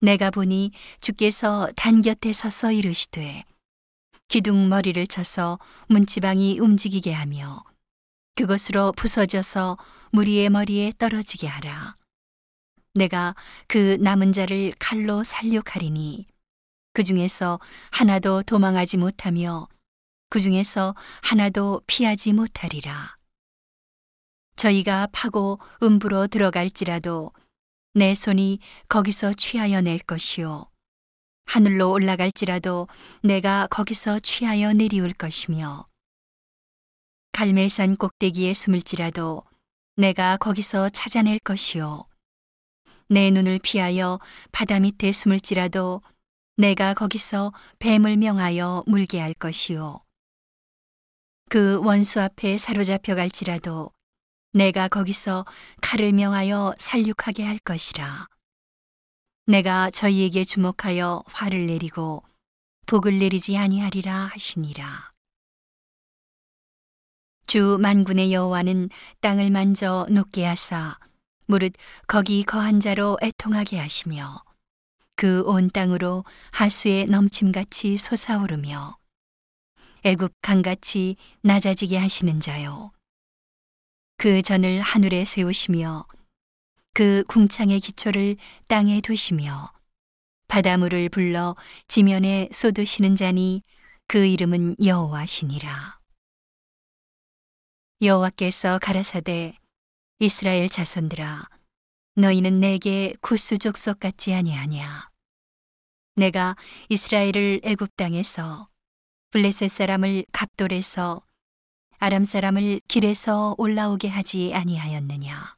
내가 보니 주께서 단 곁에 서서 이르시되 기둥 머리를 쳐서 문지방이 움직이게 하며 그것으로 부서져서 무리의 머리에 떨어지게 하라. 내가 그 남은 자를 칼로 살육하리니 그 중에서 하나도 도망하지 못하며 그 중에서 하나도 피하지 못하리라. 저희가 파고 음부로 들어갈지라도 내 손이 거기서 취하여 낼 것이요. 하늘로 올라갈지라도 내가 거기서 취하여 내리올 것이며 갈멜산 꼭대기에 숨을지라도 내가 거기서 찾아낼 것이요. 내 눈을 피하여 바다 밑에 숨을지라도 내가 거기서 뱀을 명하여 물게 할 것이요. 그 원수 앞에 사로잡혀 갈지라도 내가 거기서 칼을 명하여 살육하게 할 것이라. 내가 저희에게 주목하여 화를 내리고 복을 내리지 아니하리라 하시니라. 주 만군의 여호와는 땅을 만져 높게 하사 무릇 거기 거한 자로 애통하게 하시며 그 온 땅으로 하수에 넘침같이 솟아오르며 애굽 강같이 낮아지게 하시는 자요 그 전을 하늘에 세우시며 그 궁창의 기초를 땅에 두시며 바닷물을 불러 지면에 쏟으시는 자니 그 이름은 여호와시니라. 여호와께서 가라사대 이스라엘 자손들아 너희는 내게 구스 족속 같지 아니하냐? 내가 이스라엘을 애굽 땅에서 블레셋 사람을 갑돌에서 아람 사람을 길에서 올라오게 하지 아니하였느냐?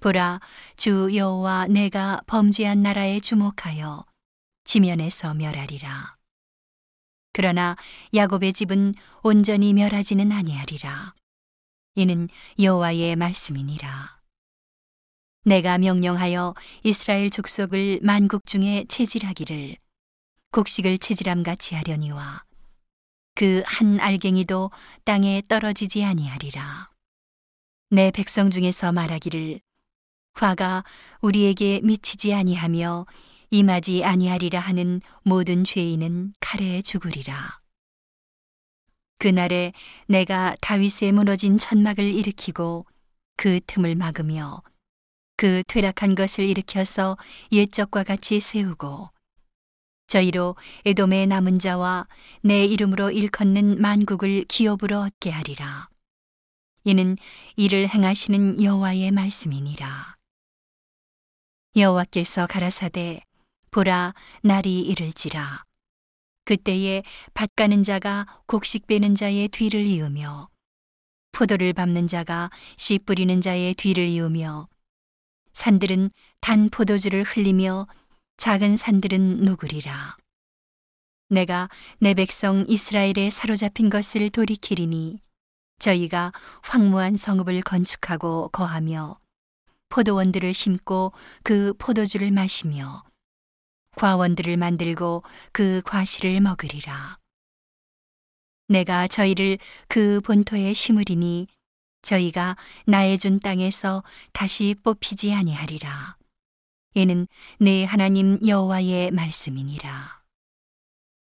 보라 주 여호와 내가 범죄한 나라에 주목하여 지면에서 멸하리라. 그러나 야곱의 집은 온전히 멸하지는 아니하리라. 이는 여호와의 말씀이니라. 내가 명령하여 이스라엘 족속을 만국 중에 체질하기를 곡식을 체질함 같이 하려니와 그 한 알갱이도 땅에 떨어지지 아니하리라. 내 백성 중에서 말하기를 화가 우리에게 미치지 아니하며 임하지 아니하리라 하는 모든 죄인은 칼에 죽으리라. 그날에 내가 다윗의 무너진 천막을 일으키고 그 틈을 막으며 그 퇴락한 것을 일으켜서 옛적과 같이 세우고 저희로 에돔의 남은 자와 내 이름으로 일컫는 만국을 기업으로 얻게 하리라. 이는 이를 행하시는 여호와의 말씀이니라. 여호와께서 가라사대 보라 날이 이를지라 그때에 밭 가는 자가 곡식 베는 자의 뒤를 이으며 포도를 밟는 자가 씨 뿌리는 자의 뒤를 이으며 산들은 단 포도주를 흘리며 작은 산들은 누구리라. 내가 내 백성 이스라엘에 사로잡힌 것을 돌이키리니 저희가 황무한 성읍을 건축하고 거하며 포도원들을 심고 그 포도주를 마시며 과원들을 만들고 그 과실을 먹으리라. 내가 저희를 그 본토에 심으리니 저희가 나의 준 땅에서 다시 뽑히지 아니하리라. 이는 내 하나님 여호와의 말씀이니라.